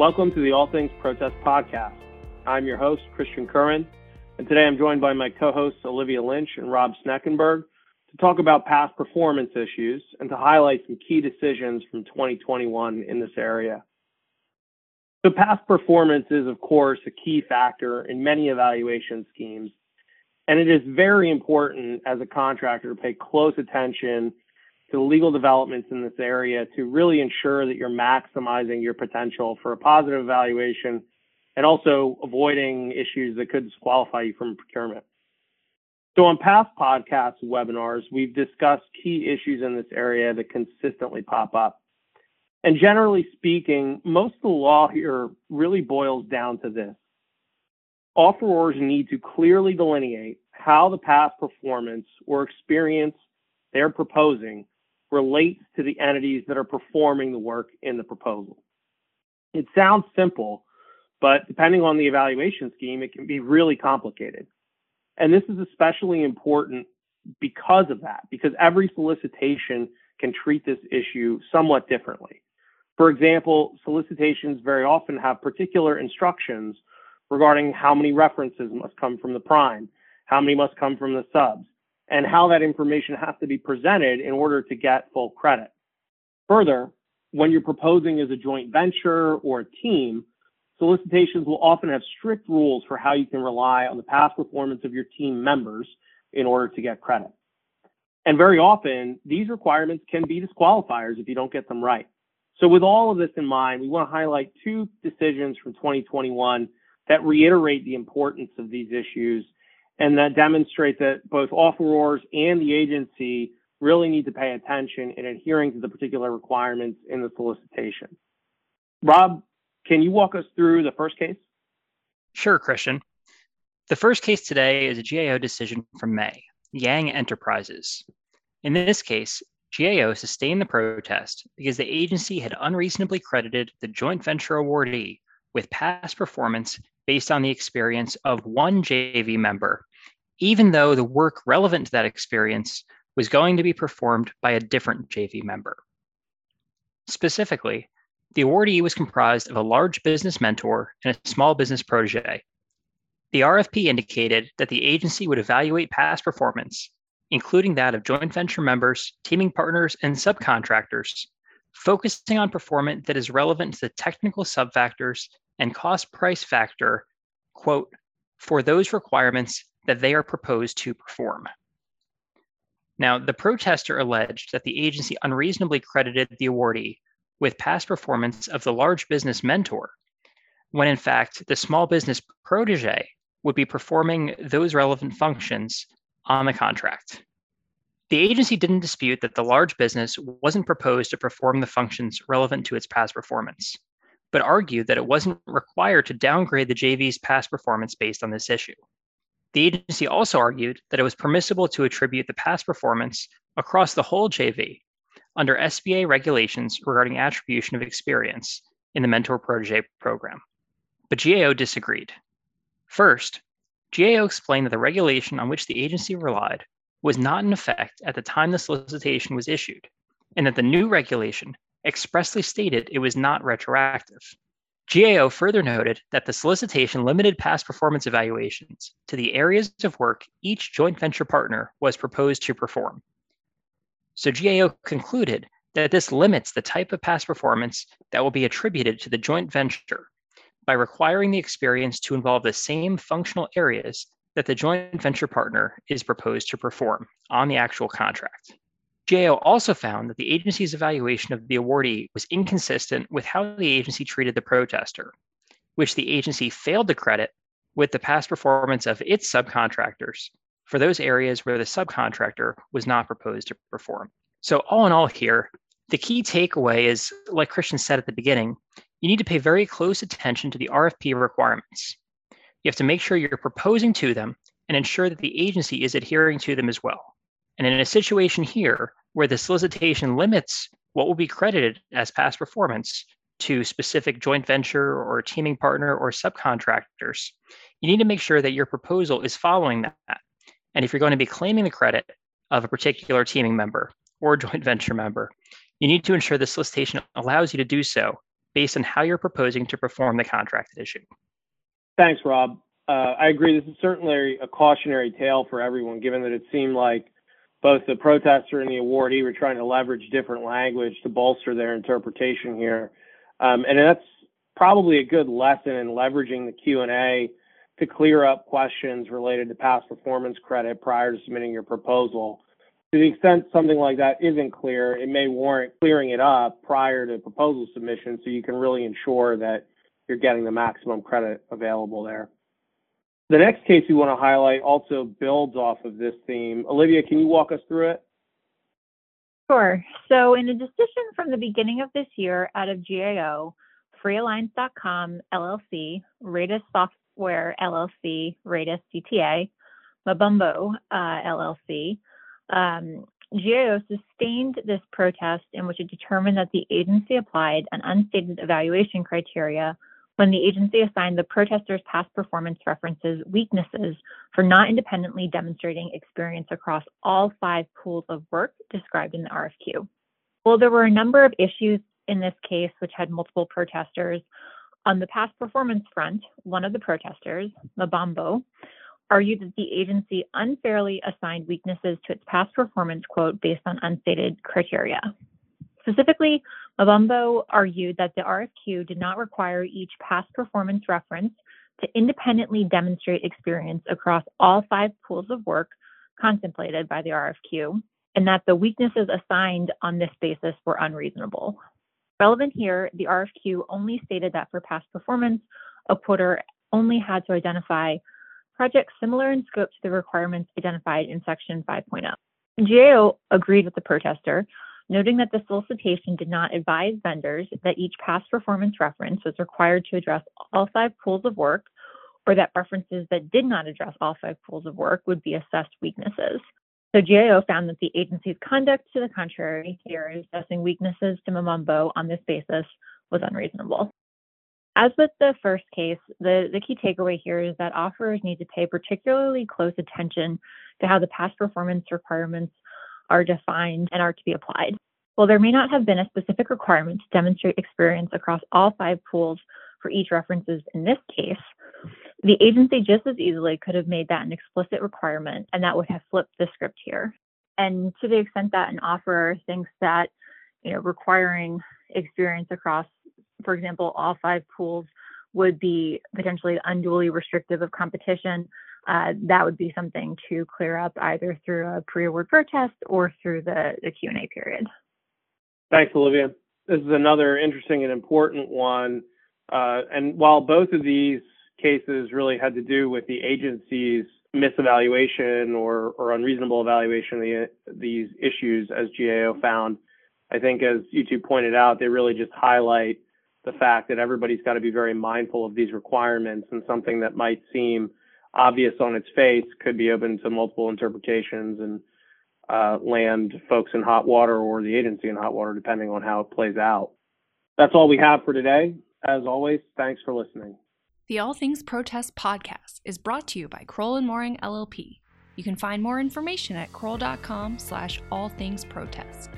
Welcome to the All Things Protest podcast. I'm your host, Christian Curran, and today I'm joined by my co hosts, Olivia Lynch and Rob Sneckenberg, to talk about past performance issues and to highlight some key decisions from 2021 in this area. So, past performance is, of course, a key factor in many evaluation schemes, and it is very important as a contractor to pay close attention to the legal developments in this area to really ensure that you're maximizing your potential for a positive evaluation and also avoiding issues that could disqualify you from procurement. So on past podcast webinars, we've discussed key issues in this area that consistently pop up. And generally speaking, most of the law here really boils down to this. Offerors need to clearly delineate how the past performance or experience they're proposing relates to the entities that are performing the work in the proposal. It sounds simple, but depending on the evaluation scheme, it can be really complicated. And this is especially important because of that, because every solicitation can treat this issue somewhat differently. For example, solicitations very often have particular instructions regarding how many references must come from the prime, how many must come from the subs, and how that information has to be presented in order to get full credit. Further, when you're proposing as a joint venture or a team, solicitations will often have strict rules for how you can rely on the past performance of your team members in order to get credit. And very often, these requirements can be disqualifiers if you don't get them right. So, with all of this in mind, we want to highlight two decisions from 2021 that reiterate the importance of these issues and that demonstrate that both offerors and the agency really need to pay attention in adhering to the particular requirements in the solicitation. Rob, can you walk us through the first case? Sure, Christian. The first case today is a GAO decision from May, Yang Enterprises. In this case, GAO sustained the protest because the agency had unreasonably credited the joint venture awardee with past performance based on the experience of one JV member even though the work relevant to that experience was going to be performed by a different JV member. Specifically, the awardee was comprised of a large business mentor and a small business protege. The RFP indicated that the agency would evaluate past performance, including that of joint venture members, teaming partners, and subcontractors, focusing on performance that is relevant to the technical subfactors and cost price factor, quote, for those requirements that they are proposed to perform. Now, the protester alleged that the agency unreasonably credited the awardee with past performance of the large business mentor, when in fact the small business protege would be performing those relevant functions on the contract. The agency didn't dispute that the large business wasn't proposed to perform the functions relevant to its past performance, but argued that it wasn't required to downgrade the JV's past performance based on this issue. The agency also argued that it was permissible to attribute the past performance across the whole JV under SBA regulations regarding attribution of experience in the mentor protege program. But GAO disagreed. First, GAO explained that the regulation on which the agency relied was not in effect at the time the solicitation was issued, and that the new regulation expressly stated it was not retroactive. GAO further noted that the solicitation limited past performance evaluations to the areas of work each joint venture partner was proposed to perform. So GAO concluded that this limits the type of past performance that will be attributed to the joint venture by requiring the experience to involve the same functional areas that the joint venture partner is proposed to perform on the actual contract. GAO also found that the agency's evaluation of the awardee was inconsistent with how the agency treated the protester, which the agency failed to credit with the past performance of its subcontractors for those areas where the subcontractor was not proposed to perform. So, all in all, here, the key takeaway is like Christian said at the beginning, you need to pay very close attention to the RFP requirements. You have to make sure you're proposing to them and ensure that the agency is adhering to them as well. And in a situation here where the solicitation limits what will be credited as past performance to specific joint venture or teaming partner or subcontractors, you need to make sure that your proposal is following that. And if you're going to be claiming the credit of a particular teaming member or joint venture member, you need to ensure the solicitation allows you to do so based on how you're proposing to perform the contracted issue. Thanks, Rob. Uh, I agree. This is certainly a cautionary tale for everyone, given that it seemed like both the protester and the awardee were trying to leverage different language to bolster their interpretation here. Um, and that's probably a good lesson in leveraging the Q&A to clear up questions related to past performance credit prior to submitting your proposal. To the extent something like that isn't clear, it may warrant clearing it up prior to proposal submission so you can really ensure that you're getting the maximum credit available there. The next case we want to highlight also builds off of this theme. Olivia, can you walk us through it? Sure. So, in a decision from the beginning of this year out of GAO, FreeAlliance.com LLC, Ratus Software LLC, Ratus CTA, Mobomo uh, LLC, um, GAO sustained this protest in which it determined that the agency applied an unstated evaluation criteria when the agency assigned the protesters' past performance references weaknesses for not independently demonstrating experience across all five pools of work described in the RFQ. Well, there were a number of issues in this case which had multiple protesters. On the past performance front, one of the protesters, Mobomo, argued that the agency unfairly assigned weaknesses to its past performance quote based on unstated criteria. Specifically, Mobomo argued that the RFQ did not require each past performance reference to independently demonstrate experience across all five pools of work contemplated by the RFQ, and that the weaknesses assigned on this basis were unreasonable. Relevant here, the RFQ only stated that for past performance, a quoter only had to identify projects similar in scope to the requirements identified in Section 5.0. GAO agreed with the protester, noting that the solicitation did not advise vendors that each past performance reference was required to address all five pools of work, or that references that did not address all five pools of work would be assessed weaknesses. So GAO found that the agency's conduct to the contrary here, assessing weaknesses to Mobomo on this basis, was unreasonable. As with the first case, the, the key takeaway here is that offerors need to pay particularly close attention to how the past performance requirements are defined and are to be applied. While there may not have been a specific requirement to demonstrate experience across all five pools for each references in this case, the agency just as easily could have made that an explicit requirement and that would have flipped the script here. And to the extent that an offeror thinks that, you know, requiring experience across, for example, all five pools would be potentially unduly restrictive of competition, uh, that would be something to clear up either through a pre-award protest or through the, the Q&A period. Thanks, Olivia. This is another interesting and important one. Uh, and while both of these cases really had to do with the agency's misevaluation or, or unreasonable evaluation of the, these issues, as GAO found, I think, as you two pointed out, they really just highlight the fact that everybody's got to be very mindful of these requirements and something that might seem obvious on its face could be open to multiple interpretations and uh, land folks in hot water or the agency in hot water, depending on how it plays out. That's all we have for today. As always, thanks for listening. The All Things Protest podcast is brought to you by Crowell and Moring LLP. You can find more information at crowell.com slash all things protest.